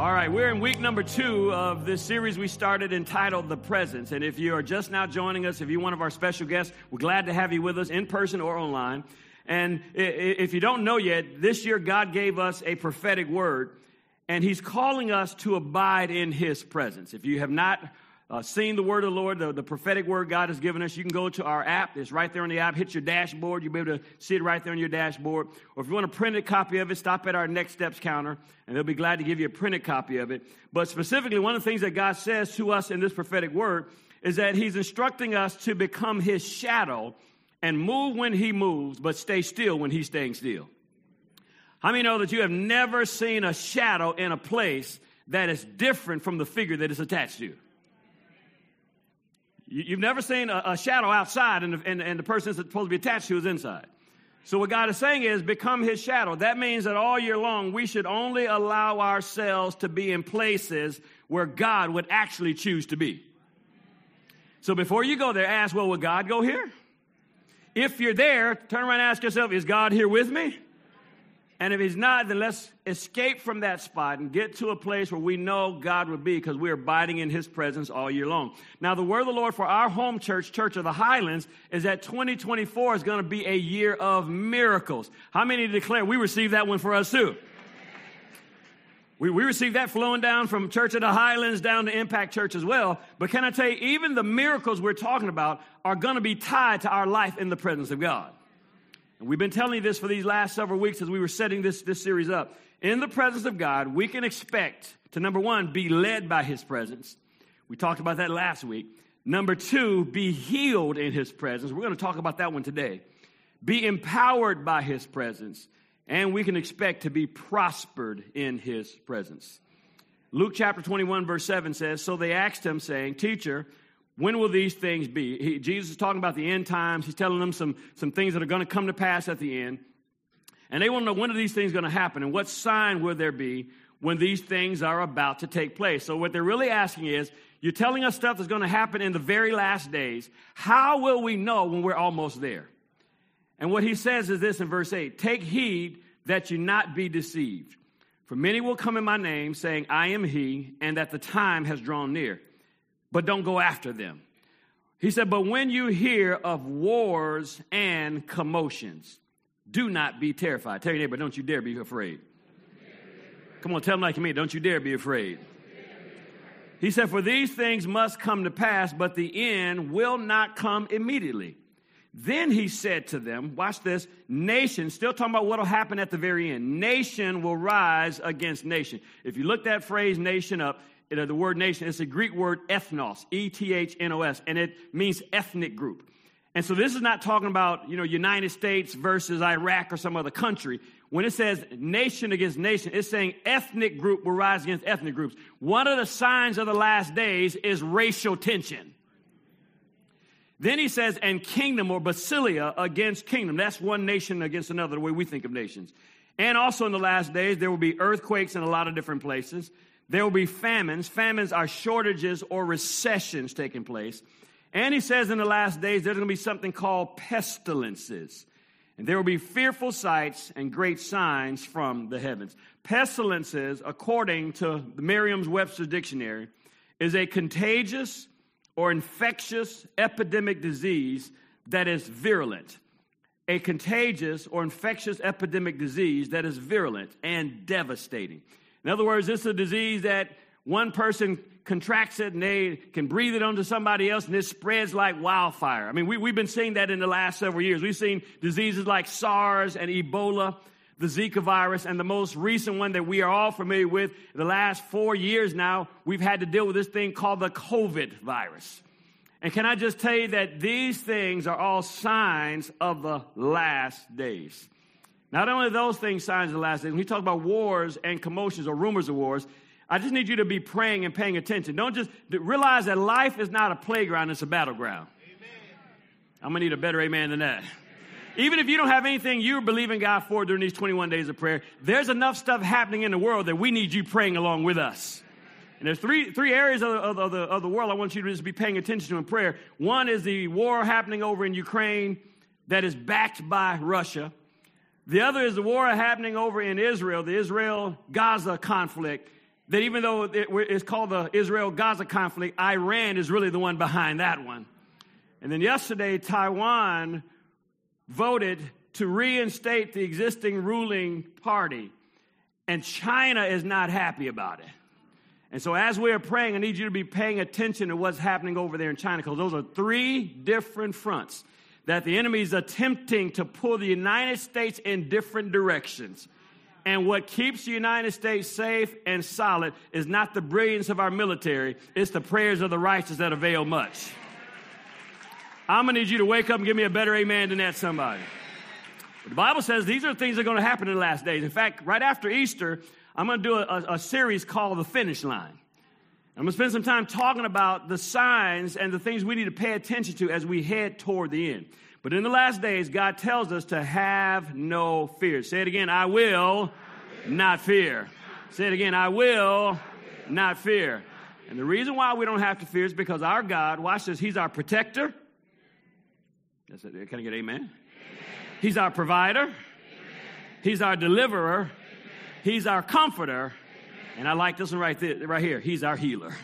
All right, we're in week number two of this series we started entitled The Presence. And if you are just now joining us, if you're one of our special guests, we're glad to have you with us in person or online. And if you don't know yet, this year God gave us a prophetic word, and He's calling us to abide in His presence. If you have not uh, seen the word of the Lord, the, the prophetic word God has given us, you can go to our app. It's right there on the app. Hit your dashboard. You'll be able to see it right there on your dashboard. Or if you want a printed copy of it, stop at our next steps counter, and they'll be glad to give you a printed copy of it. But specifically, one of the things that God says to us in this prophetic word is that He's instructing us to become His shadow and move when He moves, but stay still when He's staying still. How many know that you have never seen a shadow in a place that is different from the figure that it's attached to? You've never seen a, shadow outside and the, and, and the person that's supposed to be attached to is inside. So, what God is saying is become his shadow. That means that all year long, we should only allow ourselves to be in places where God would actually choose to be. So, before you go there, ask, well, would God go here? If you're there, turn around and ask yourself, is God here with me? And if he's not, then let's escape from that spot and get to a place where we know God would be because we're abiding in his presence all year long. Now, the word of the Lord for our home church, Church of the Highlands, is that 2024 is going to be a year of miracles. How many declare we receive that one for us too? We, we received that flowing down from Church of the Highlands down to Impact Church as well. But can I tell you, even the miracles we're talking about are going to be tied to our life in the presence of God. And we've been telling you this for these last several weeks as we were setting this, this series up. In the presence of God, we can expect to, number one, be led by His presence. We talked about that last week. Number two, be healed in His presence. We're going to talk about that one today. Be empowered by His presence. And we can expect to be prospered in His presence. Luke chapter 21, verse 7 says So they asked him, saying, Teacher, when will these things be? He, Jesus is talking about the end times. He's telling them some, some things that are going to come to pass at the end. And they want to know when are these things going to happen and what sign will there be when these things are about to take place. So, what they're really asking is, you're telling us stuff that's going to happen in the very last days. How will we know when we're almost there? And what he says is this in verse 8 Take heed that you not be deceived. For many will come in my name, saying, I am he, and that the time has drawn near but don't go after them. He said, But when you hear of wars and commotions, do not be terrified. Tell your neighbor, don't you dare be afraid. Come on, tell them like me, don't you dare be afraid. He said, For these things must come to pass, but the end will not come immediately. Then he said to them, Watch this, nation, still talking about what will happen at the very end. Nation will rise against nation. If you look that phrase nation up, you know, the word nation, is a Greek word ethnos, E T H N O S, and it means ethnic group. And so this is not talking about, you know, United States versus Iraq or some other country. When it says nation against nation, it's saying ethnic group will rise against ethnic groups. One of the signs of the last days is racial tension. Then he says, and kingdom or basileia against kingdom. That's one nation against another, the way we think of nations. And also in the last days, there will be earthquakes in a lot of different places. There will be famines. Famines are shortages or recessions taking place. And he says in the last days, there's going to be something called pestilences. And there will be fearful sights and great signs from the heavens. Pestilences, according to the Merriam Webster's dictionary, is a contagious or infectious epidemic disease that is virulent. A contagious or infectious epidemic disease that is virulent and devastating. In other words, this is a disease that one person contracts it and they can breathe it onto somebody else and it spreads like wildfire. I mean, we, we've been seeing that in the last several years. We've seen diseases like SARS and Ebola, the Zika virus, and the most recent one that we are all familiar with, the last four years now, we've had to deal with this thing called the COVID virus. And can I just tell you that these things are all signs of the last days? Not only those things, signs of the last days, when we talk about wars and commotions or rumors of wars, I just need you to be praying and paying attention. Don't just realize that life is not a playground, it's a battleground. Amen. I'm going to need a better amen than that. Amen. Even if you don't have anything you're believing God for during these 21 days of prayer, there's enough stuff happening in the world that we need you praying along with us. And there's three, three areas of, of, of, the, of the world I want you to just be paying attention to in prayer. One is the war happening over in Ukraine that is backed by Russia. The other is the war happening over in Israel, the Israel Gaza conflict that even though it's called the Israel Gaza conflict, Iran is really the one behind that one. And then yesterday, Taiwan voted to reinstate the existing ruling party, and China is not happy about it. And so, as we are praying, I need you to be paying attention to what's happening over there in China because those are three different fronts that the enemy is attempting to pull the United States in different directions. And what keeps the United States safe and solid is not the brilliance of our military, it's the prayers of the righteous that avail much. I'm gonna need you to wake up and give me a better amen than that, somebody. The Bible says these are the things that are gonna happen in the last days. In fact, right after Easter, I'm to do a, a, series called The Finish Line. I'm going to spend some time talking about the signs and the things we need to pay attention to as we head toward the end. But in the last days, God tells us to have no fear. Say it again I will, not fear. Say it again I will, not fear. And the reason why we don't have to fear is because our God, watch this, He's our protector. That's it. Can I get amen? amen. He's our provider. Amen. He's our deliverer. He's our comforter. And I like this one right there, right here. He's our healer.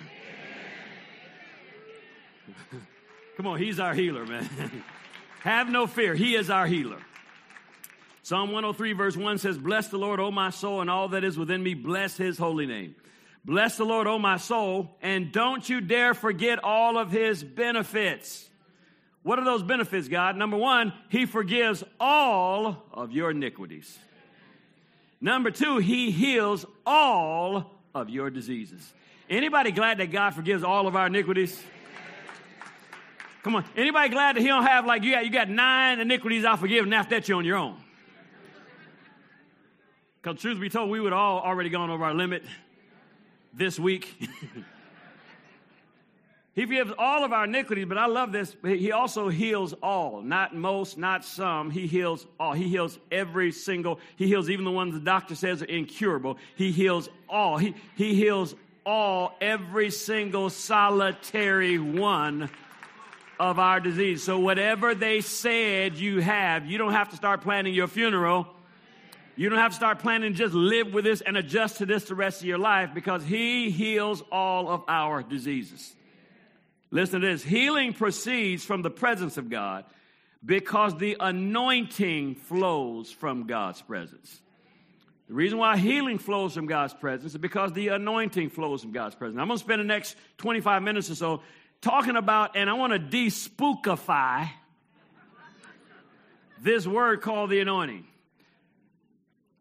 Come on, he's our healer, man. Have no fear. He is our healer. Psalm 103, verse 1 says, Bless the Lord, O my soul, and all that is within me. Bless his holy name. Bless the Lord, O my soul, and don't you dare forget all of his benefits. What are those benefits, God? Number one, he forgives all of your iniquities. Number two, he heals all of your diseases. Anybody glad that God forgives all of our iniquities? Come on. Anybody glad that he don't have like you got you got nine iniquities I forgive and after that you're on your own? Because truth be told, we would all already gone over our limit this week. He forgives all of our iniquities, but I love this. He also heals all, not most, not some. He heals all. He heals every single, he heals even the ones the doctor says are incurable. He heals all. He, he heals all, every single solitary one of our disease. So whatever they said you have, you don't have to start planning your funeral. You don't have to start planning just live with this and adjust to this the rest of your life because he heals all of our diseases. Listen to this healing proceeds from the presence of God because the anointing flows from God's presence. The reason why healing flows from God's presence is because the anointing flows from God's presence. I'm going to spend the next 25 minutes or so talking about, and I want to despookify this word called the anointing.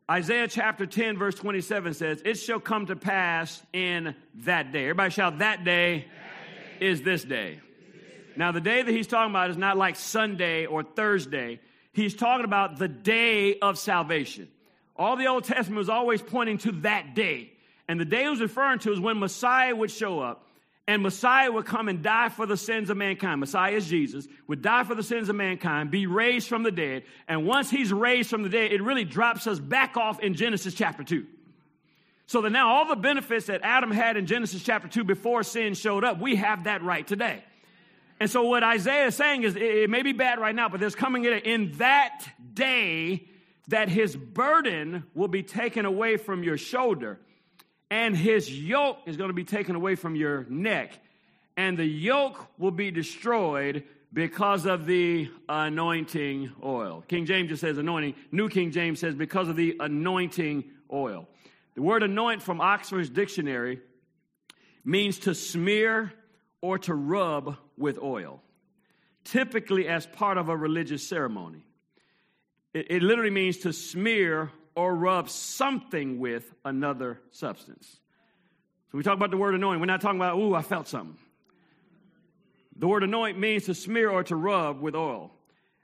Isaiah chapter 10, verse 27 says, It shall come to pass in that day. Everybody shout, that day is this day. Now, the day that he's talking about is not like Sunday or Thursday. He's talking about the day of salvation. All the Old Testament was always pointing to that day. And the day he was referring to is when Messiah would show up and Messiah would come and die for the sins of mankind. Messiah is Jesus, would die for the sins of mankind, be raised from the dead. And once he's raised from the dead, it really drops us back off in Genesis chapter 2. So that now all the benefits that Adam had in Genesis chapter 2 before sin showed up, we have that right today. And so what Isaiah is saying is it may be bad right now, but there's coming in that day that his burden will be taken away from your shoulder and his yoke is going to be taken away from your neck and the yoke will be destroyed because of the anointing oil. King James just says anointing. New King James says because of the anointing oil. The word anoint from Oxford's dictionary means to smear or to rub with oil, typically as part of a religious ceremony. It, it literally means to smear or rub something with another substance. So we talk about the word anoint. We're not talking about, ooh, I felt something. The word anoint means to smear or to rub with oil,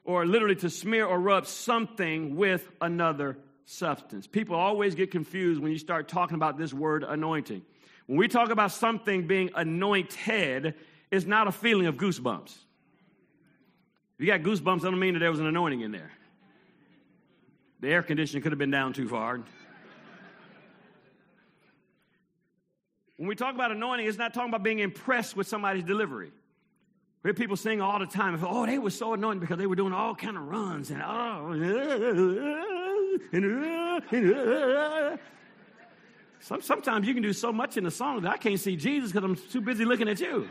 or literally to smear or rub something with another substance. People always get confused when you start talking about this word anointing. When we talk about something being anointed, it's not a feeling of goosebumps. If you got goosebumps, that don't mean that there was an anointing in there. The air conditioning could have been down too far. When we talk about anointing, it's not talking about being impressed with somebody's delivery. We hear people sing all the time, oh, they were so anointed because they were doing all kind of runs and oh, Uh, uh. Some, sometimes you can do so much in a song that I can't see Jesus because I'm too busy looking at you.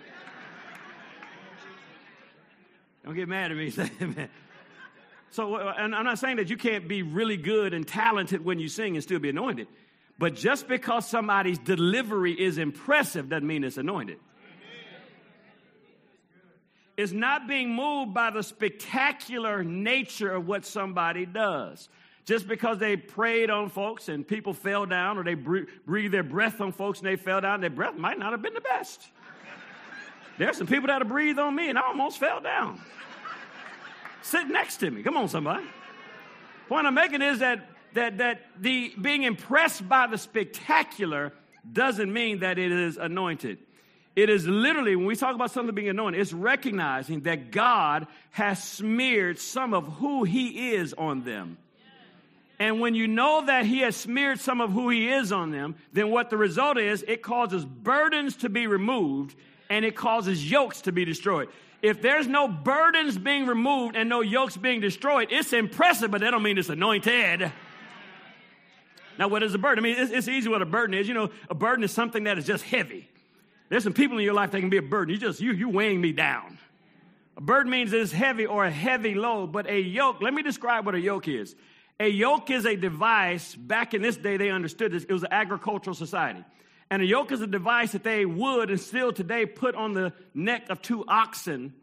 Don't get mad at me. so, uh, and I'm not saying that you can't be really good and talented when you sing and still be anointed. But just because somebody's delivery is impressive doesn't mean it's anointed. It's not being moved by the spectacular nature of what somebody does. Just because they prayed on folks and people fell down, or they breathed their breath on folks and they fell down, their breath might not have been the best. There's some people that have breathed on me and I almost fell down. Sit next to me. Come on, somebody. Point I'm making is that that, that the being impressed by the spectacular doesn't mean that it is anointed. It is literally, when we talk about something being anointed, it's recognizing that God has smeared some of who He is on them. And when you know that He has smeared some of who He is on them, then what the result is, it causes burdens to be removed and it causes yokes to be destroyed. If there's no burdens being removed and no yokes being destroyed, it's impressive, but that don't mean it's anointed. Now, what is a burden? I mean, it's, it's easy what a burden is. You know, a burden is something that is just heavy. There's some people in your life that can be a burden. You just, you, you weighing me down. A burden means it's heavy or a heavy load, but a yoke, let me describe what a yoke is. A yoke is a device, back in this day, they understood this, it was an agricultural society. And a yoke is a device that they would and still today put on the neck of two oxen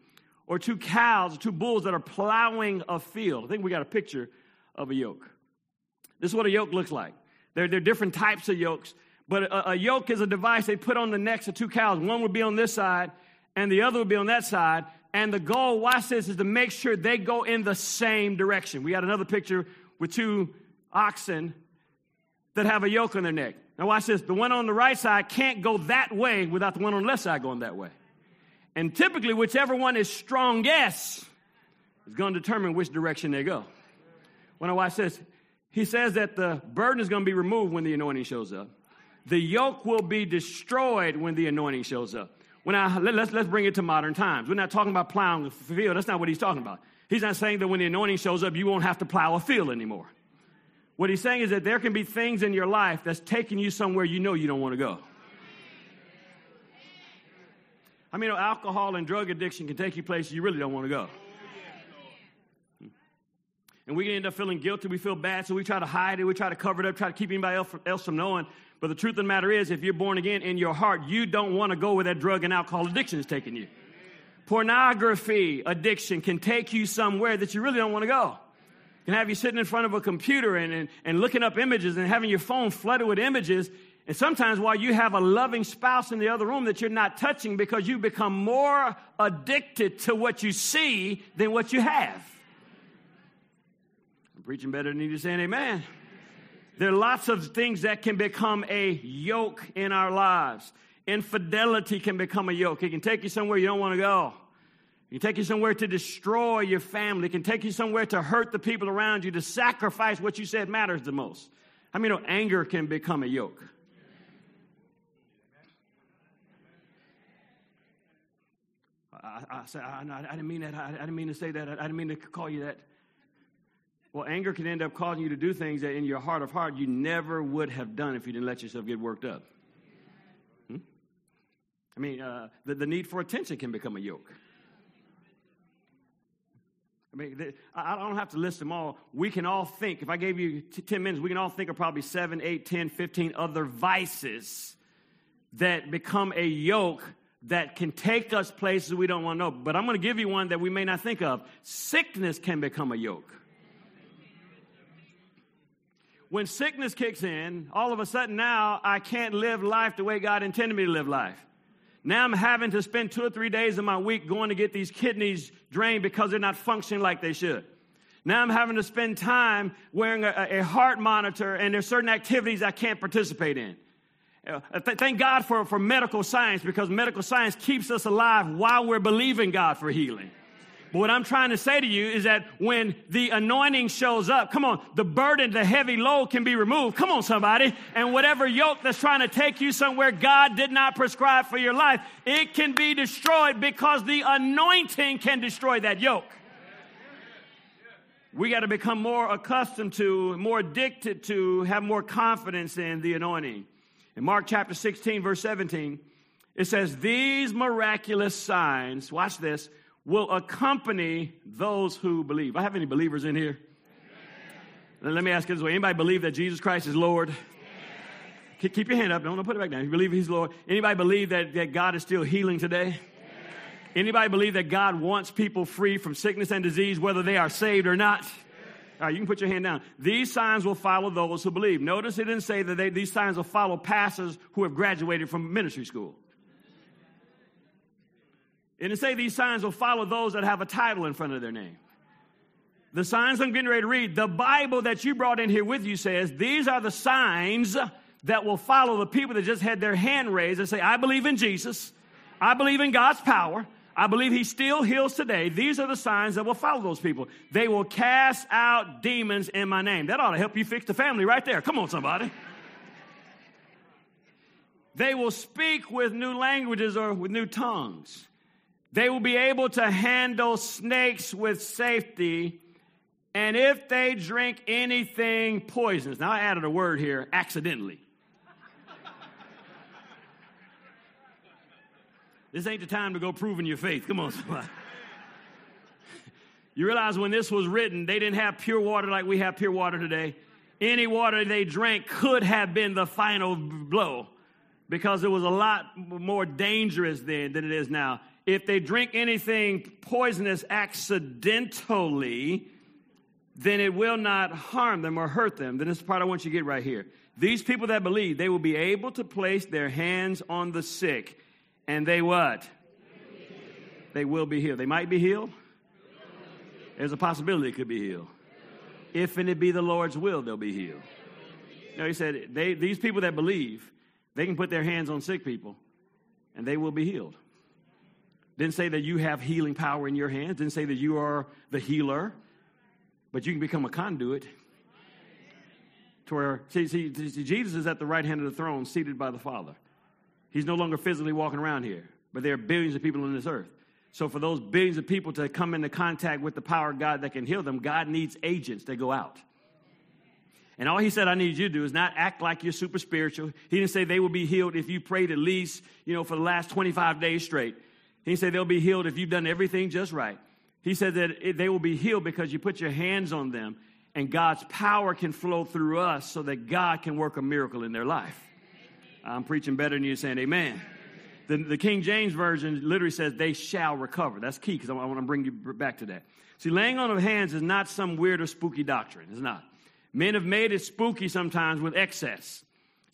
or two cows or two bulls that are plowing a field. I think we got a picture of a yoke. This is what a yoke looks like. There, are different types of yokes, but a, a yoke is a device they put on the necks of two cows. One would be on this side, and the other would be on that side. And the goal, watch this, is to make sure they go in the same direction. We got another picture with two oxen that have a yoke on their neck. Now, watch this. The one on the right side can't go that way without the one on the left side going that way. And typically, whichever one is strongest is going to determine which direction they go. When I watch this, he says that the burden is going to be removed when the anointing shows up. The yoke will be destroyed when the anointing shows up. When I, let, us let's bring it to modern times. We're not talking about plowing a field. That's not what he's talking about. He's not saying that when the anointing shows up, you won't have to plow a field anymore. What he's saying is that there can be things in your life that's taking you somewhere you know you don't want to go. I mean, alcohol and drug addiction can take you places you really don't want to go and we can end up feeling guilty. We feel bad, so we try to hide it. We try to cover it up, try to keep anybody else from knowing. But the truth of the matter is, if you're born again in your heart, you don't want to go where that drug and alcohol addiction is taking you. Pornography addiction can take you somewhere that you really don't want to go. Can have you sitting in front of a computer and, and, and looking up images and having your phone flooded with images. And sometimes while you have a loving spouse in the other room that you're not touching because you become more addicted to what you see than what you have I'm preaching better than you saying amen. There are lots of things that can become a yoke in our lives. Infidelity can become a yoke. It can take you somewhere you don't want to go. It can take you somewhere to destroy your family. It can take you somewhere to hurt the people around you, to sacrifice what you said matters the most. I mean, anger can become a yoke. I, I, I, I, didn't mean that. I, I, didn't mean to say that. I didn't mean to call you that. Well, anger can end up causing you to do things that in your heart of heart you never would have done if you didn't let yourself get worked up. I mean, uh, the, the need for attention can become a yoke. I mean, I don't have to list them all. We can all think, if I gave you 10 minutes, we can all think of probably 7, 8, 10, 15 other vices that become a yoke that can take us places we don't want to know. But I'm going to give you one that we may not think of. Sickness can become a yoke when sickness kicks in, all of a sudden now I can't live life the way God intended me to live life. Now I'm having to spend two or three days of my week going to get these kidneys drained because they're not functioning like they should. Now I'm having to spend time wearing a, a heart monitor, and there's certain activities I can't participate in. Uh, th- thank God for, for medical science because medical science keeps us alive while we're believing God for healing. But what I'm trying to say to you is that when the anointing shows up, come on, the burden, the heavy load can be removed. Come on, somebody. And whatever yoke that's trying to take you somewhere God did not prescribe for your life, it can be destroyed because the anointing can destroy that yoke. We got to become more accustomed to, more addicted to, have more confidence in the anointing. In Mark chapter 16, verse 17, it says, These miraculous signs, watch this, will accompany those who believe. I have any believers in here? Amen. Let me ask you this way anybody believe that Jesus Christ is Lord? Keep your hand up. Don't, put it back down. You believe He's Lord? Anybody believe that, that God is still healing today? Anybody believe that God wants people free from sickness and disease, whether they are saved or not? All right, you can put your hand down. These signs will follow those who believe. Notice it didn't say that they, these signs will follow pastors who have graduated from ministry school. And to say these signs will follow those that have a title in front of their name. The signs I'm getting ready to read, the Bible that you brought in here with you says these are the signs that will follow the people that just had their hand raised and say, I believe in Jesus. I believe in God's power. I believe He still heals today. These are the signs that will follow those people. They will cast out demons in my name. That ought to help you fix the family right there. Come on, somebody. They will speak with new languages or with new tongues. They will be able to handle snakes with safety. And if they drink anything poisonous, now I added a word here accidentally. this ain't the time to go proving your faith. Come on, somebody. You realize when this was written, they didn't have pure water like we have pure water today. Any water they drank could have been the final blow because it was a lot more dangerous then than it is now if they drink anything poisonous accidentally, then it will not harm them or hurt them. Then this part I want you to get right here. These people that believe, they will be able to place their hands on the sick, and they what? They will be healed. They might be healed. There's a possibility it could be healed. If and it be the Lord's will, they'll be healed. You know, he said, they, these people that believe, they can put their hands on sick people, and they will be healed. Didn't say that you have healing power in your hands. Didn't say that you are the healer. But you can become a conduit. To where, see, see, Jesus is at the right hand of the throne, seated by the Father. He's no longer physically walking around here, but there are billions of people on this earth. So, for those billions of people to come into contact with the power of God that can heal them, God needs agents that go out. And all he said I need you to do is not act like you're super spiritual. He didn't say they will be healed if you prayed at least, you know, for the last 25 days straight. He said they'll be healed if you've done everything just right. He said that they will be healed because you put your hands on them and God's power can flow through us so that God can work a miracle in their life. I'm preaching better than you saying amen. The, the King James Version literally says they shall recover. That's key because I, I want to bring you back to that. See, laying on of hands is not some weird or spooky doctrine. It's not. Men have made it spooky sometimes with excess.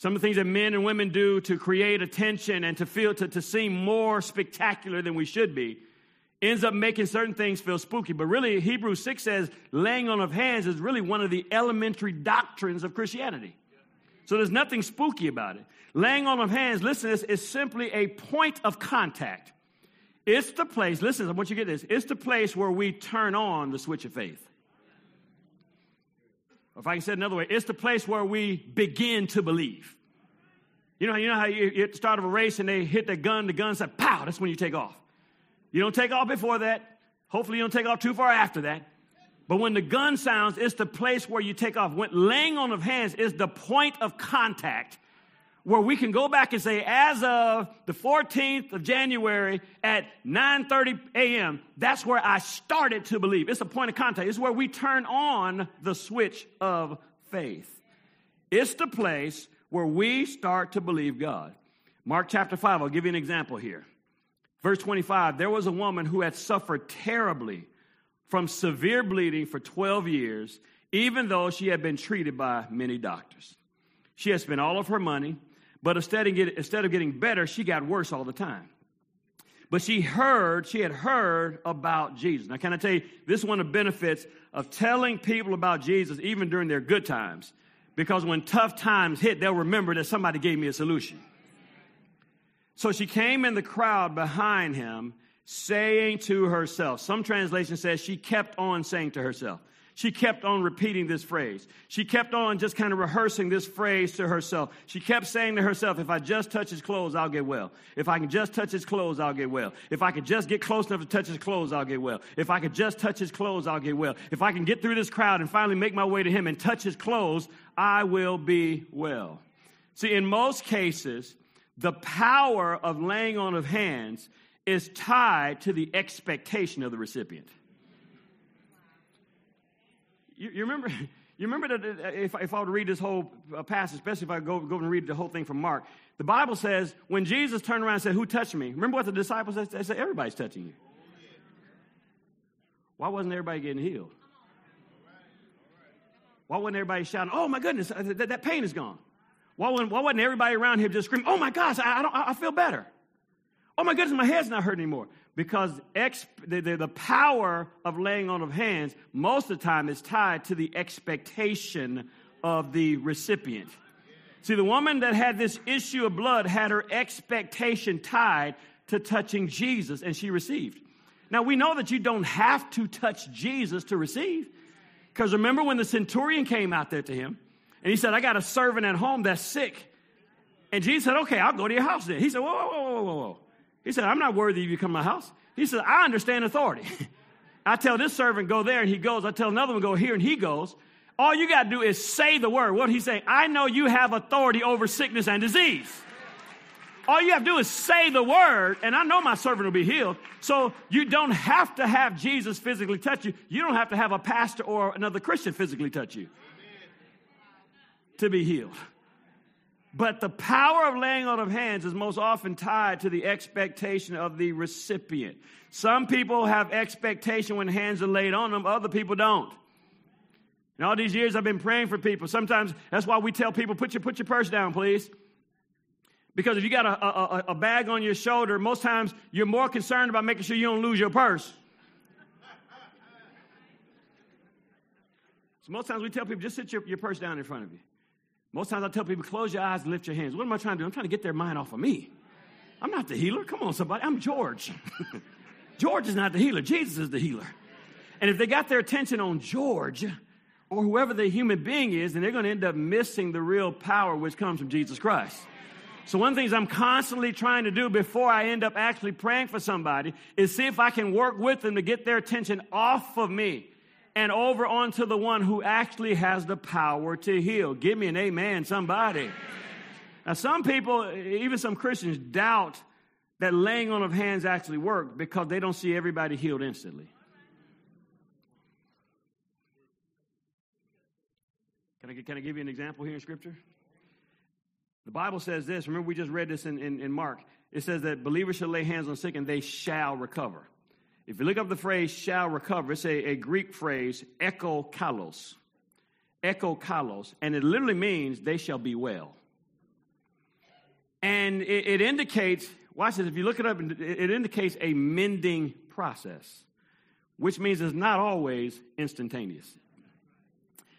Some of the things that men and women do to create attention and to feel to, to seem more spectacular than we should be ends up making certain things feel spooky. But really, Hebrews 6 says laying on of hands is really one of the elementary doctrines of Christianity. So there's nothing spooky about it. Laying on of hands, listen, this, is simply a point of contact. It's the place, listen, I want you to get this. It's the place where we turn on the switch of faith. If I can say it another way, it's the place where we begin to believe. You know, how you know how you, start of a race and they hit the gun, the gun said, pow, that's when you take off. You don't take off before that. Hopefully, you don't take off too far after that. But when the gun sounds, it's the place where you take off. When laying on of hands is the point of contact where we can go back and say, as of the 14th of January at 9:30 a.m., that's where I started to believe. It's a point of contact. It's where we turn on the switch of faith. It's the place where we start to believe God. Mark chapter 5, I'll give you an example here. Verse 25, there was a woman who had suffered terribly from severe bleeding for 12 years, even though she had been treated by many doctors. She had spent all of her money but instead of, get, instead of getting better, she got worse all the time. But she heard, she had heard about Jesus. Now, can I tell you, this is one of the benefits of telling people about Jesus even during their good times. Because when tough times hit, they'll remember that somebody gave me a solution. So she came in the crowd behind him, saying to herself, some translation says she kept on saying to herself, she kept on repeating this phrase. She kept on just kind of rehearsing this phrase to herself. She kept saying to herself, if I just touch his clothes, I'll get well. If I can just touch his clothes, I'll get well. If I could just get close enough to touch his clothes, I'll get well. If I could just touch his clothes, I'll get well. If I can get through this crowd and finally make my way to him and touch his clothes, I will be well. See, in most cases, the power of laying on of hands is tied to the expectation of the recipient. You, you remember, you remember that if, if I were to read this whole uh, passage, especially if I go, go and read the whole thing from Mark, the Bible says when Jesus turned around and said, Who touched me? Remember what the disciples said? They said, Everybody's touching you. Why wasn't everybody getting healed? Why wasn't everybody shouting, Oh my goodness, uh, that, that pain is gone? Why wasn't, why wasn't everybody around him just screaming, Oh my gosh, I, I, don't, I feel better? Oh my goodness, my head's not hurting anymore. Because ex, the, the, the power of laying on of hands, most of the time, is tied to the expectation of the recipient. See, the woman that had this issue of blood had her expectation tied to touching Jesus, and she received. Now, we know that you don't have to touch Jesus to receive. Because remember when the centurion came out there to him, and he said, I got a servant at home that's sick. And Jesus said, Okay, I'll go to your house then. He said, Whoa, whoa, whoa, whoa, whoa. He said, I'm not worthy of you come to my house. He said, I understand authority. I tell this servant, go there, and he goes. I tell another one, go here, and he goes. All you got to do is say the word. What he's saying, I know you have authority over sickness and disease. All you have to do is say the word, and I know my servant will be healed. So you don't have to have Jesus physically touch you. You don't have to have a pastor or another Christian physically touch you to be healed. But the power of laying on of hands is most often tied to the expectation of the recipient. Some people have expectation when hands are laid on them, other people don't. And all these years, I've been praying for people. Sometimes that's why we tell people, put your, put your purse down, please. Because if you got a, a, a bag on your shoulder, most times you're more concerned about making sure you don't lose your purse. So most times we tell people, just sit your, your purse down in front of you. Most times I tell people, close your eyes and lift your hands. What am I trying to do? I'm trying to get their mind off of me. I'm not the healer. Come on, somebody. I'm George. George is not the healer. Jesus is the healer. And if they got their attention on George or whoever the human being is, then they're going to end up missing the real power which comes from Jesus Christ. So, one of the things I'm constantly trying to do before I end up actually praying for somebody is see if I can work with them to get their attention off of me and over onto the one who actually has the power to heal. Give me an amen, somebody. Now, some people, even some Christians, doubt that laying on of hands actually work because they don't see everybody healed instantly. Can I, can I give you an example here in Scripture? The Bible says this. Remember, we just read this in, in, in Mark. It says that believers should lay hands on sick and they shall recover. If you look up the phrase shall recover, it's a, a Greek phrase, echo kalos. Echo kalos. And it literally means they shall be well. And it, it indicates, watch this, if you look it up, it indicates a mending process, which means it's not always instantaneous.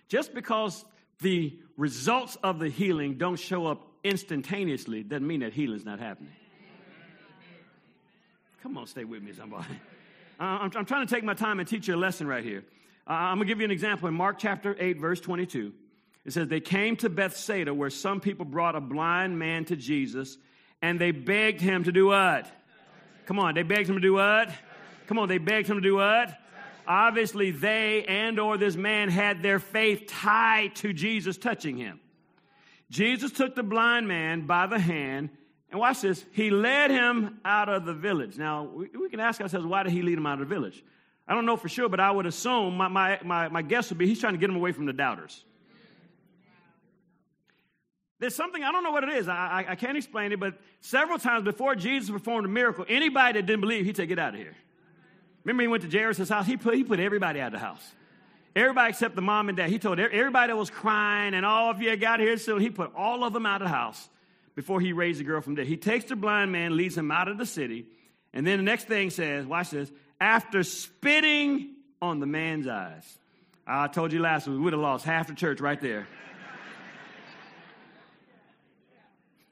Just because the results of the healing don't show up instantaneously doesn't mean that healing's not happening. Come on, stay with me, somebody. Uh, I'm, I'm, trying to take my time and teach you a lesson right here. Uh, I'm going to give you an example in Mark chapter 8, verse 22. It says, They came to Bethsaida where some people brought a blind man to Jesus and they begged him to do what? Come on, they begged him to do what? Come on, they begged him to do what? Obviously, they and or this man had their faith tied to Jesus touching him. Jesus took the blind man by the hand and watch this. He led him out of the village. Now, we, we, can ask ourselves, why did he lead him out of the village? I don't know for sure, but I would assume my, my, my, my guess would be he's trying to get him away from the doubters. There's something, I don't know what it is. I, I, I can't explain it, but several times before Jesus performed a miracle, anybody that didn't believe, he'd say, Get out of here. Remember, he went to Jairus' house? He put, he put everybody out of the house. Everybody except the mom and dad. He told everybody that was crying and all of you got here soon, he put all of them out of the house before he raised the girl from dead. He takes the blind man, leads him out of the city, and then the next thing says, watch this, after spitting on the man's eyes. I told you last week, we would have lost half the church right there.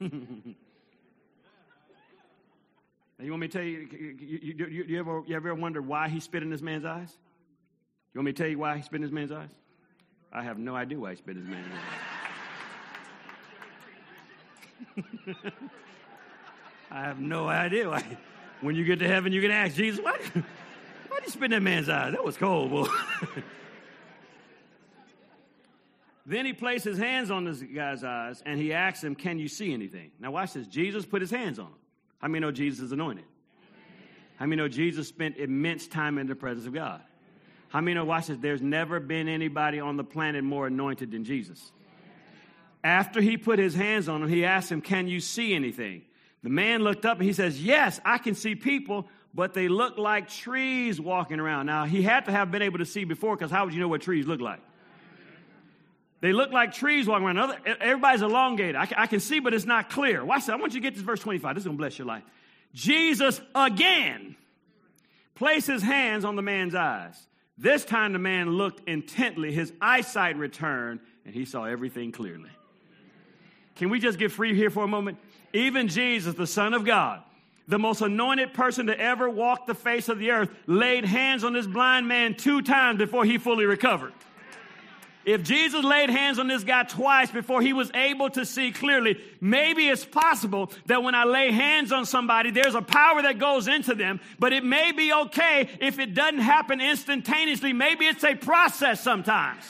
now, you want me to tell you, you, you, you, you, ever, you ever wonder why he spit in this man's eyes? You want me to tell you why he spit in this man's eyes? I have no idea why he spit in this man's eyes. I have no idea. Why. When you get to heaven, you can ask Jesus, why, why did you spit that man's eyes? That was cold, boy. Then he placed his hands on this guy's eyes and he asked him, Can you see anything? Now, watch this. Jesus put his hands on him. How many know Jesus is anointed? How many know Jesus spent immense time in the presence of God? How many know, watch this, there's never been anybody on the planet more anointed than Jesus? After he put his hands on him, he asked him, Can you see anything? The man looked up and he says, Yes, I can see people, but they look like trees walking around. Now, he had to have been able to see before because how would you know what trees look like? They look like trees walking around. Everybody's elongated. I can, see, but it's not clear. Watch that. I want you to get this verse 25. This is going to bless your life. Jesus again placed his hands on the man's eyes. This time the man looked intently. His eyesight returned, and he saw everything clearly. Can we just get free here for a moment? Even Jesus, the Son of God, the most anointed person to ever walk the face of the earth, laid hands on this blind man two times before he fully recovered. If Jesus laid hands on this guy twice before he was able to see clearly, maybe it's possible that when I lay hands on somebody, there's a power that goes into them, but it may be okay if it doesn't happen instantaneously. Maybe it's a process sometimes.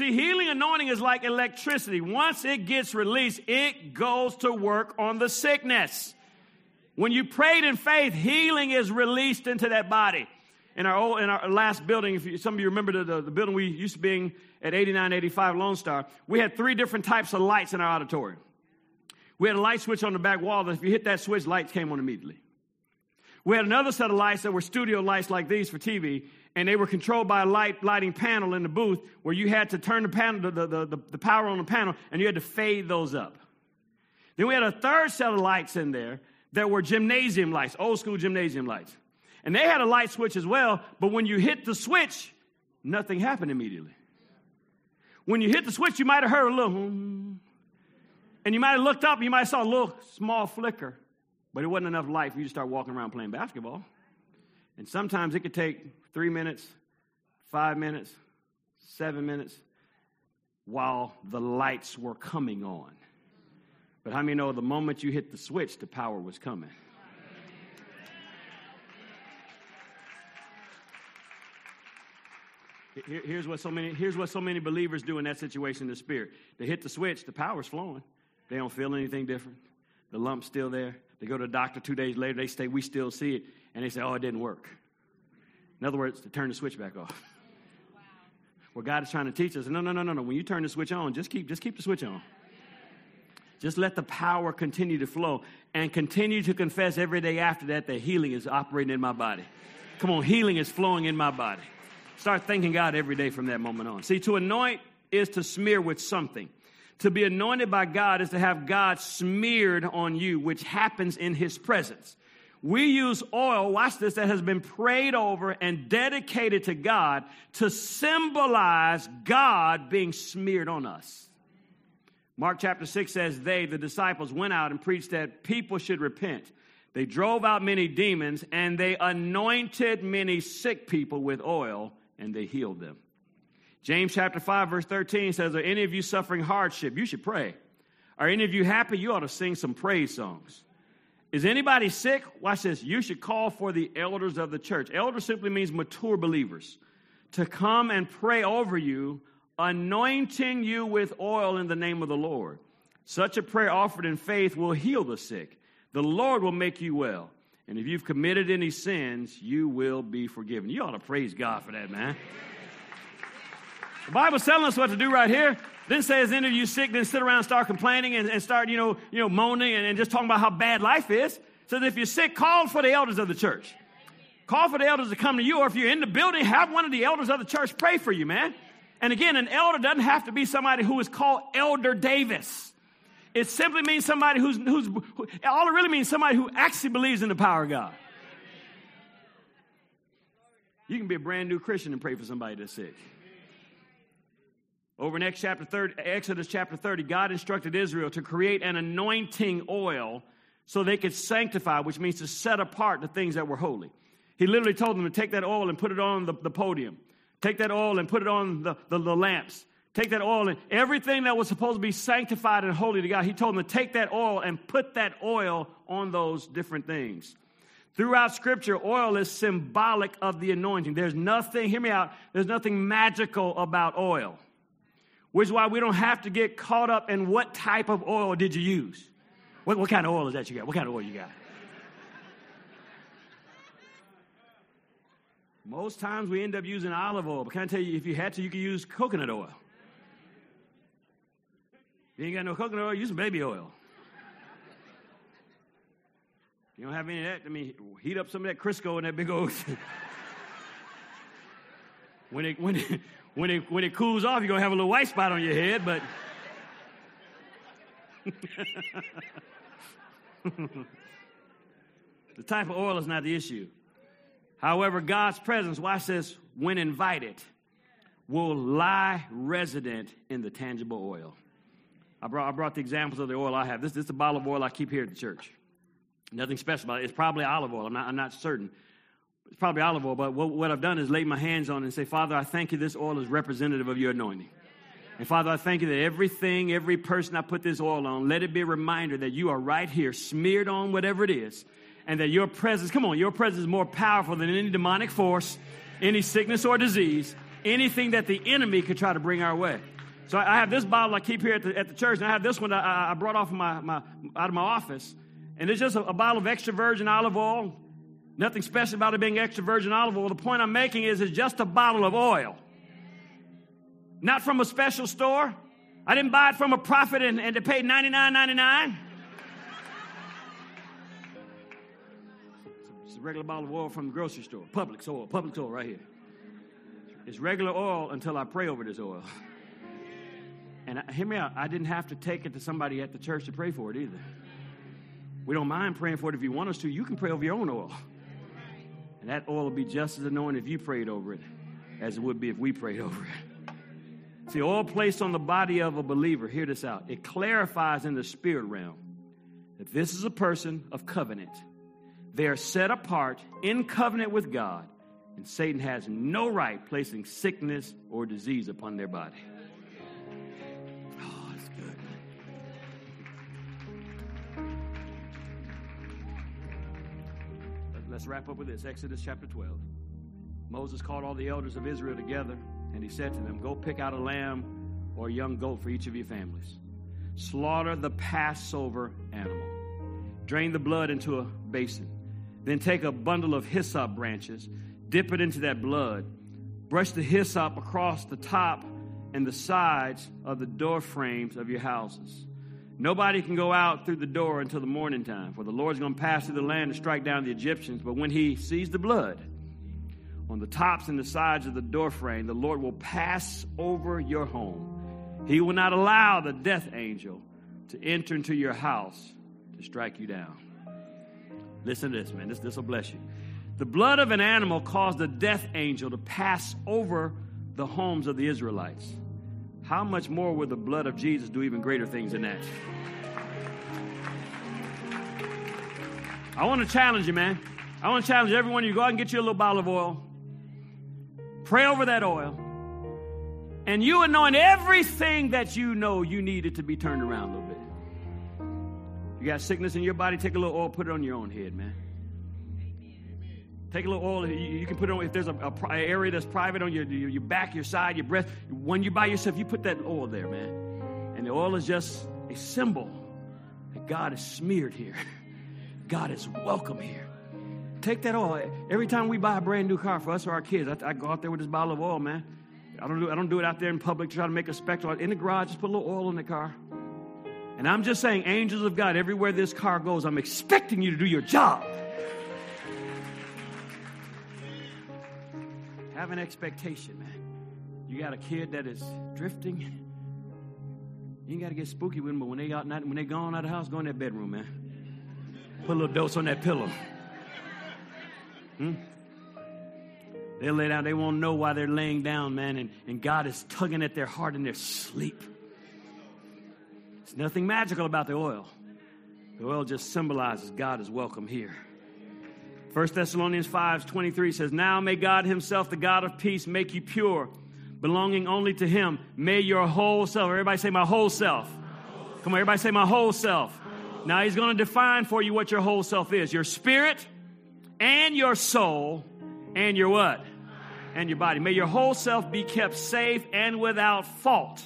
See, healing anointing is like electricity. Once it gets released, it goes to work on the sickness. When you prayed in faith, healing is released into that body in our old, in our last building, if you, some of you remember the, the, the, building we used to be in at 8985 Lone Star, we had three different types of lights in our auditorium. We had a light switch on the back wall that if you hit that switch, lights came on immediately. We had another set of lights that were studio lights like these for TV, and they were controlled by a light lighting panel in the booth where you had to turn the panel, the, the, the, the power on the panel, and you had to fade those up. Then we had a third set of lights in there that were gymnasium lights, old school gymnasium lights. And they had a light switch as well, but when you hit the switch, nothing happened immediately. When you hit the switch, you might have heard a little, hmm. and you might have looked up, and you might have saw a little small flicker, but it wasn't enough light for you to start walking around playing basketball. And sometimes it could take three minutes, five minutes, seven minutes, while the lights were coming on. But how many know the moment you hit the switch, the power was coming? Here, here's, what so many, here's what so many believers do in that situation in the spirit. They hit the switch, the power's flowing. They don't feel anything different. The lump's still there. They go to the doctor two days later, they say, We still see it. And they say, Oh, it didn't work. In other words, to turn the switch back off. Wow. What God is trying to teach us, no, no, no, no, no. When you turn the switch on, just keep, just keep the switch on. Just let the power continue to flow and continue to confess every day after that that healing is operating in my body. Come on, healing is flowing in my body. Start thanking God every day from that moment on. See, to anoint is to smear with something. To be anointed by God is to have God smeared on you, which happens in His presence. We use oil, watch this, that has been prayed over and dedicated to God to symbolize God being smeared on us. Mark chapter 6 says, They, the disciples, went out and preached that people should repent. They drove out many demons and they anointed many sick people with oil and they healed them. James chapter 5, verse 13 says, Are any of you suffering hardship? You should pray. Are any of you happy? You ought to sing some praise songs. Is anybody sick? Watch this. You should call for the elders of the church. Elder simply means mature believers to come and pray over you, anointing you with oil in the name of the Lord. Such a prayer offered in faith will heal the sick. The Lord will make you well. And if you've committed any sins, you will be forgiven. You ought to praise God for that, man. The Bible's telling us what to do right here. Then says, any of you sick, then sit around and start complaining and, and start, you know, you know, moaning and, and, just talking about how bad life is. Says if you're sick, call for the elders of the church. Call for the elders to come to you, or if you're in the building, have one of the elders of the church pray for you, man. And again, an elder doesn't have to be somebody who is called Elder Davis. It simply means somebody who's, who's who, all it really means somebody who actually believes in the power of God. You can be a brand new Christian and pray for somebody that's sick. Over in chapter 30, Exodus chapter 30, God instructed Israel to create an anointing oil so they could sanctify, which means to set apart the things that were holy. He literally told them to take that oil and put it on the, the podium. Take that oil and put it on the, the, the lamps. Take that oil and everything that was supposed to be sanctified and holy to God, he told them to take that oil and put that oil on those different things. Throughout Scripture, oil is symbolic of the anointing. There's nothing, hear me out, there's nothing magical about oil, which is why we don't have to get caught up in what type of oil did you use. What, what kind of oil is that you got? What kind of oil you got? Most times we end up using olive oil, but can I tell you, if you had to, you could use coconut oil. If you ain't got no coconut oil, use some baby oil. You don't have any of that. I mean, heat up some of that Crisco in that big old. when it when it when it when it cools off, you're gonna have a little white spot on your head, but. the type of oil is not the issue. However, God's presence, watch this, when invited, will lie resident in the tangible oil. I brought, I brought the examples of the oil I have. This, this is the bottle of oil I keep here at the church. Nothing special about it. It's probably olive oil. I'm not, I'm not certain. It's probably olive oil, but what, what I've done is laid my hands on it and say, Father, I thank you this oil is representative of your anointing. And Father, I thank you that everything, every person I put this oil on, let it be a reminder that you are right here, smeared on whatever it is, and that your presence, come on, your presence is more powerful than any demonic force, any sickness or disease, anything that the enemy could try to bring our way. So I have this bottle I keep here at the, at the church, and I have this one I, I brought off of my, my, out of my office. And it's just a, a bottle of extra virgin olive oil. Nothing special about it being extra virgin olive oil. The point I'm making is it's just a bottle of oil. Not from a special store. I didn't buy it from a prophet and, and it paid $99.99. It's a regular bottle of oil from the grocery store. Publix oil, Publix oil right here. It's regular oil until I pray over this oil. And I, hear me out, I didn't have to take it to somebody at the church to pray for it either. We don't mind praying for it if you want us to. You can pray over your own oil. And that oil will be just as anointed if you prayed over it as it would be if we prayed over it. See, oil placed on the body of a believer, hear this out. It clarifies in the spirit realm that this is a person of covenant. They are set apart in covenant with God, and Satan has no right placing sickness or disease upon their body. Let's wrap up with this Exodus chapter 12. Moses called all the elders of Israel together, and he said to them, Go pick out a lamb or a young goat for each of your families. Slaughter the Passover animal. Drain the blood into a basin. Then take a bundle of hyssop branches, dip it into that blood, brush the hyssop across the top and the sides of the door frames of your houses. Nobody can go out through the door until the morning time, for the Lord's going to pass through the land to strike down the Egyptians. But when he sees the blood on the tops and the sides of the door frame, the Lord will pass over your home. He will not allow the death angel to enter into your house to strike you down. Listen to this, man. This, this will bless you. The blood of an animal caused the death angel to pass over the homes of the Israelites. How much more will the blood of Jesus do even greater things than that? I want to challenge you, man. I want to challenge everyone you go out and get you a little bottle of oil. Pray over that oil. And you anoint everything that you know you needed to be turned around a little bit. You got sickness in your body, take a little oil, put it on your own head, man. Take a little oil. You, can put it on if there's a, a, area that's private on your, your, your back, your side, your breast. When you by yourself, you put that oil there, man. And the oil is just a symbol that God is smeared here. God is welcome here. Take that oil. Every time we buy a brand new car for us or our kids, I, I go out there with this bottle of oil, man. I don't do I don't do it out there in public to try to make a spectacle. In the garage, just put a little oil in the car. And I'm just saying, angels of God, everywhere this car goes, I'm expecting you to do your job. Have an expectation, man. You got a kid that is drifting. You ain't got to get spooky with them, but when they out, when they gone out of the house, go in that bedroom, man. Put a little dose on that pillow. Hmm? They'll lay down. They won't know why they're laying down, man. And, and God is tugging at their heart in their sleep. There's nothing magical about the oil. The oil just symbolizes God is welcome here. 1 Thessalonians 5 23 says, Now may God Himself, the God of peace, make you pure, belonging only to Him. May your whole self, everybody say, My whole self. Come on, everybody say, My whole self. Now He's going to define for you what your whole self is your spirit, and your soul and your what? And your body. May your whole self be kept safe and without fault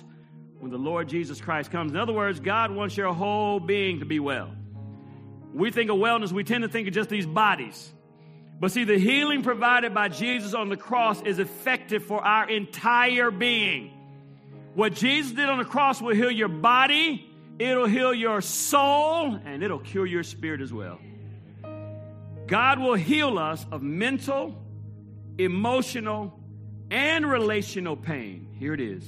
when the Lord Jesus Christ comes. In other words, God wants your whole being to be well. We think of wellness, we tend to think of just these bodies. But see, the healing provided by Jesus on the cross is effective for our entire being. What Jesus did on the cross will heal your body, it'll heal your soul, and it'll cure your spirit as well. God will heal us of mental, emotional, and relational pain. Here it is.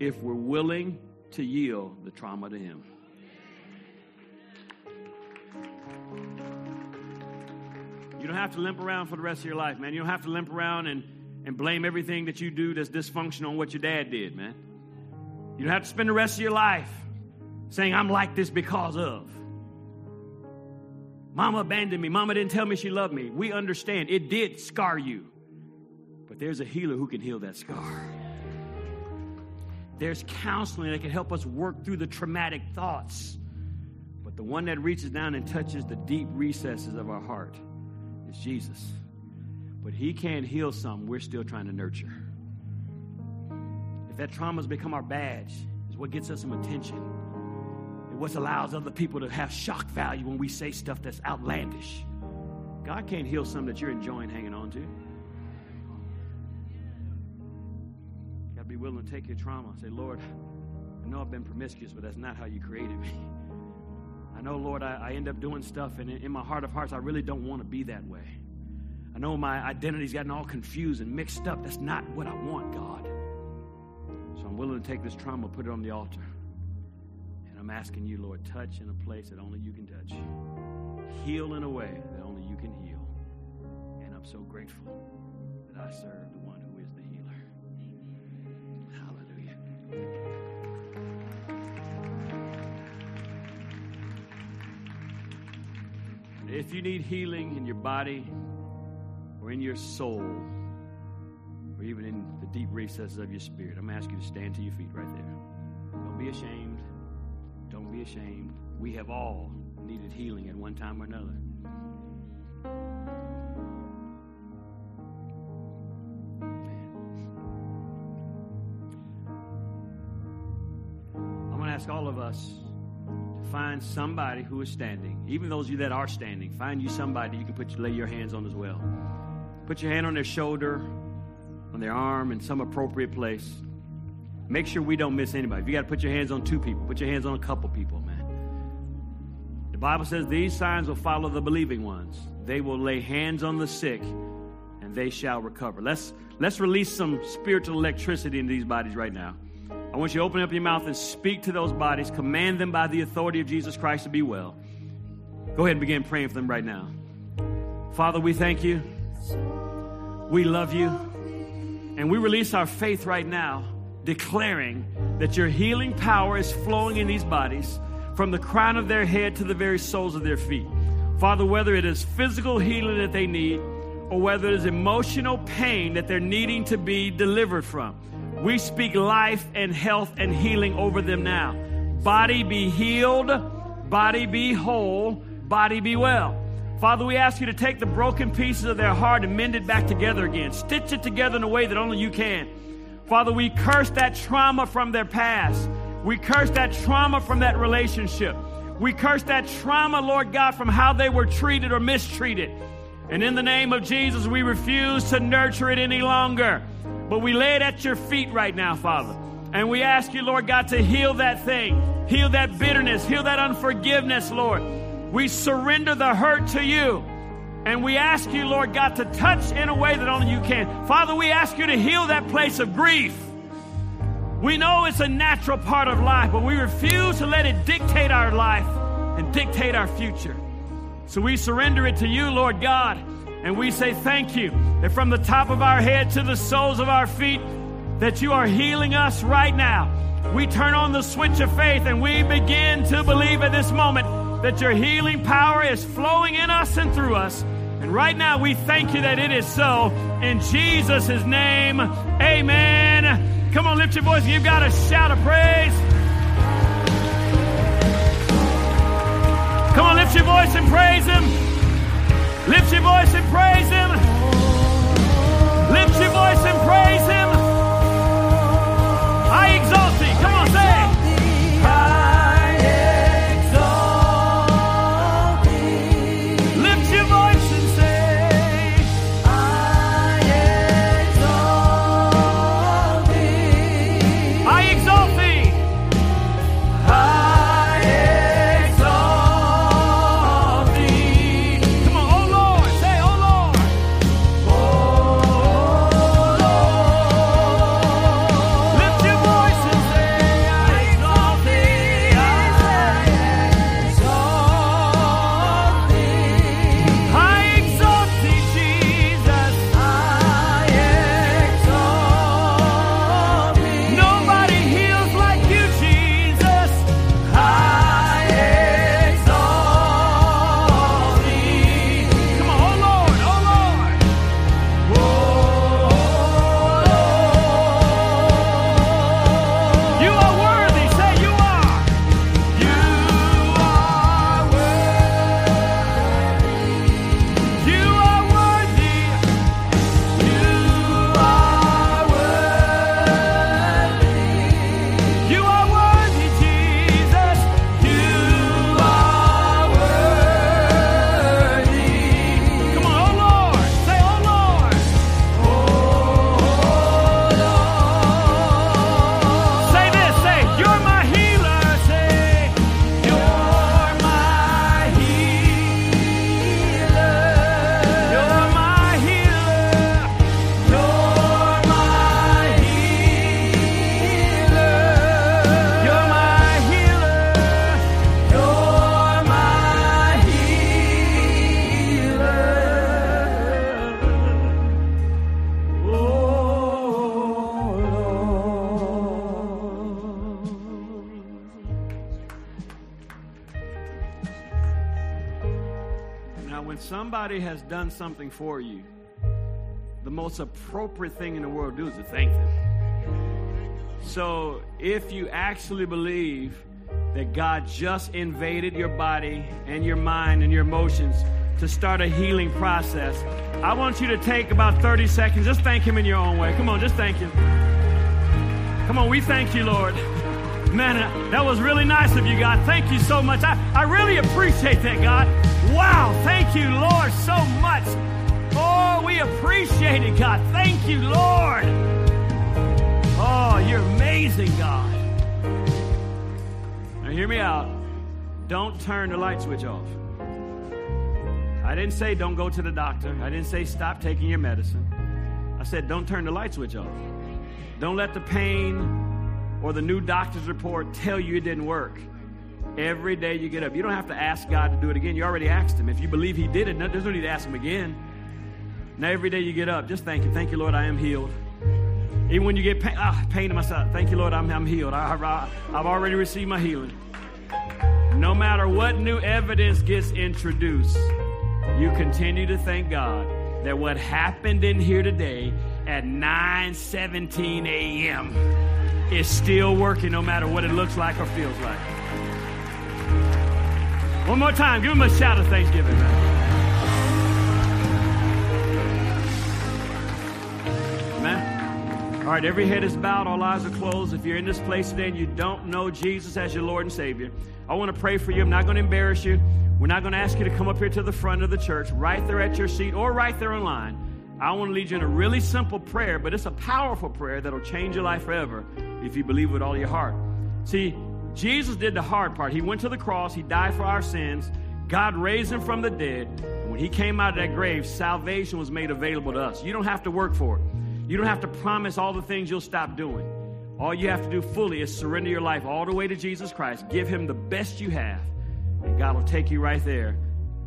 If we're willing to yield the trauma to Him. You don't have to limp around for the rest of your life, man. You don't have to limp around and, and blame everything that you do that's dysfunctional on what your dad did, man. You don't have to spend the rest of your life saying, I'm like this because of. Mama abandoned me. Mama didn't tell me she loved me. We understand it did scar you. But there's a healer who can heal that scar. There's counseling that can help us work through the traumatic thoughts. But the one that reaches down and touches the deep recesses of our heart Jesus. But He can't heal some we're still trying to nurture. If that trauma has become our badge, is what gets us some attention. And what allows other people to have shock value when we say stuff that's outlandish. God can't heal some that you're enjoying hanging on to. be willing to take your trauma say, Lord, I know I've been promiscuous, but that's not how you created me. Know, Lord, I, I end up doing stuff, and in, in my heart of hearts, I really don't want to be that way. I know my identity's gotten all confused and mixed up. That's not what I want, God. So I'm willing to take this trauma, put it on the altar. And I'm asking you, Lord, touch in a place that only you can touch, heal in a way that only you can heal. And I'm so grateful that I serve the one who is the healer. If you need healing in your body or in your soul, or even in the deep recesses of your spirit, I'm asking you to stand to your feet right there. Don't be ashamed. Don't be ashamed. We have all needed healing at one time or another. I'm going to ask all of us find somebody who is standing. Even those of you that are standing, find you somebody you can put lay your hands on as well. Put your hand on their shoulder, on their arm, in some appropriate place. Make sure we don't miss anybody. If you got to put your hands on two people, put your hands on a couple people, man. The Bible says these signs will follow the believing ones. They will lay hands on the sick, and they shall recover. Let's let's release some spiritual electricity in these bodies right now. I want you to open up your mouth and speak to those bodies, command them by the authority of Jesus Christ to be well. Go ahead and begin praying for them right now. Father, we thank you. We love you. And we release our faith right now, declaring that your healing power is flowing in these bodies from the crown of their head to the very soles of their feet. Father, whether it is physical healing that they need or whether it is emotional pain that they're needing to be delivered from. We speak life and health and healing over them now. Body be healed, body be whole, body be well. Father, we ask you to take the broken pieces of their heart and mend it back together again. Stitch it together in a way that only you can. Father, we curse that trauma from their past. We curse that trauma from that relationship. We curse that trauma, Lord God, from how they were treated or mistreated. And in the name of Jesus, we refuse to nurture it any longer. But we lay it at your feet right now, Father. And we ask you, Lord God, to heal that thing, heal that bitterness, heal that unforgiveness, Lord. We surrender the hurt to you. And we ask you, Lord God, to touch in a way that only you can. Father, we ask you to heal that place of grief. We know it's a natural part of life, but we refuse to let it dictate our life and dictate our future. So we surrender it to you, Lord God. And we say thank you that from the top of our head to the soles of our feet, that you are healing us right now. We turn on the switch of faith and we begin to believe at this moment that your healing power is flowing in us and through us. And right now we thank you that it is so. In Jesus' name, amen. Come on, lift your voice. You've got a shout of praise. Come on, lift your voice and praise Him. Lift your voice and praise Him. Lift your voice and praise Him. Somebody has done something for you, the most appropriate thing in the world to do is to thank them. So, if you actually believe that God just invaded your body and your mind and your emotions to start a healing process, I want you to take about 30 seconds. Just thank Him in your own way. Come on, just thank Him. Come on, we thank you, Lord. Man, that was really nice of you, God. Thank you so much. I, I really appreciate that, God. Wow, thank you, Lord, so much. Oh, we appreciate it, God. Thank you, Lord. Oh, you're amazing, God. Now, hear me out. Don't turn the light switch off. I didn't say don't go to the doctor. I didn't say stop taking your medicine. I said don't turn the light switch off. Don't let the pain or the new doctor's report tell you it didn't work. Every day you get up. You don't have to ask God to do it again. You already asked Him. If you believe He did it, there's no need to ask Him again. Now, every day you get up, just thank Him. Thank you, Lord, I am healed. Even when you get pain, ah, pain in my side, thank you, Lord, I'm, I'm healed. I, I, I've already received my healing. No matter what new evidence gets introduced, you continue to thank God that what happened in here today at 9:17 a.m. is still working no matter what it looks like or feels like. One more time, give him a shout of thanksgiving, man. Amen. All right, every head is bowed, all eyes are closed. If you're in this place today and you don't know Jesus as your Lord and Savior, I want to pray for you. I'm not going to embarrass you. We're not going to ask you to come up here to the front of the church, right there at your seat or right there online. I want to lead you in a really simple prayer, but it's a powerful prayer that'll change your life forever if you believe with all your heart. See, Jesus did the hard part. He went to the cross, He died for our sins. God raised Him from the dead. When He came out of that grave, salvation was made available to us. You don't have to work for it, you don't have to promise all the things you'll stop doing. All you have to do fully is surrender your life all the way to Jesus Christ. Give Him the best you have, and God will take you right there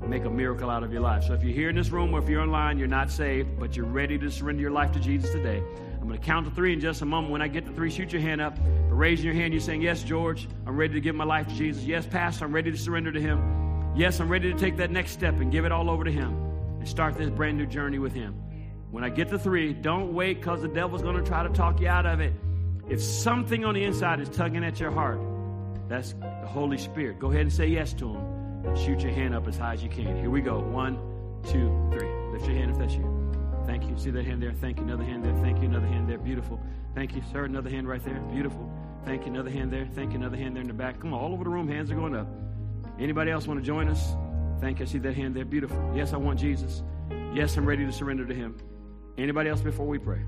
make a miracle out of your life. So if you're here in this room or if you're online, you're not saved, but you're ready to surrender your life to Jesus today, I'm going to count to three in just a moment. When I get to three, shoot your hand up. But raising your hand, you're saying, Yes, George, I'm ready to give my life to Jesus. Yes, Pastor, I'm ready to surrender to Him. Yes, I'm ready to take that next step and give it all over to Him and start this brand new journey with Him. When I get to three, don't wait because the devil's going to try to talk you out of it. If something on the inside is tugging at your heart, that's the Holy Spirit. Go ahead and say yes to Him. Shoot your hand up as high as you can. Here we go. One, two, three. Lift your hand if that's you. Thank you. See that hand there? Thank you. Another hand there. Thank you. Another hand there. Beautiful. Thank you, sir. Another hand right there. Beautiful. Thank you. Another hand there. Thank you. Another hand there in the back. Come on, all over the room. Hands are going up. Anybody else want to join us? Thank you. I see that hand there. Beautiful. Yes, I want Jesus. Yes, I'm ready to surrender to Him. Anybody else before we pray?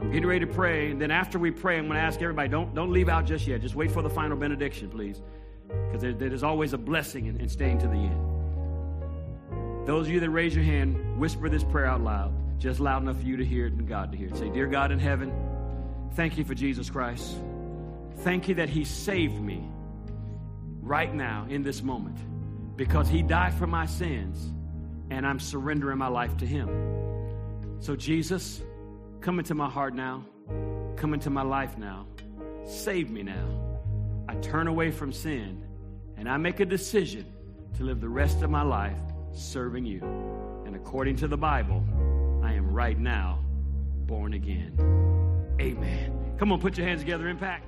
I'm getting ready to pray, and then after we pray, I'm going to ask everybody don't don't leave out just yet. Just wait for the final benediction, please, because there, there's always a blessing in, in staying to the end. Those of you that raise your hand, whisper this prayer out loud, just loud enough for you to hear it and God to hear it. Say, Dear God in heaven, thank you for Jesus Christ. Thank you that He saved me right now in this moment because He died for my sins and I'm surrendering my life to Him. So, Jesus, come into my heart now, come into my life now, save me now. I turn away from sin and I make a decision to live the rest of my life serving you. And according to the Bible, I am right now born again. Amen. Come on, put your hands together, impact.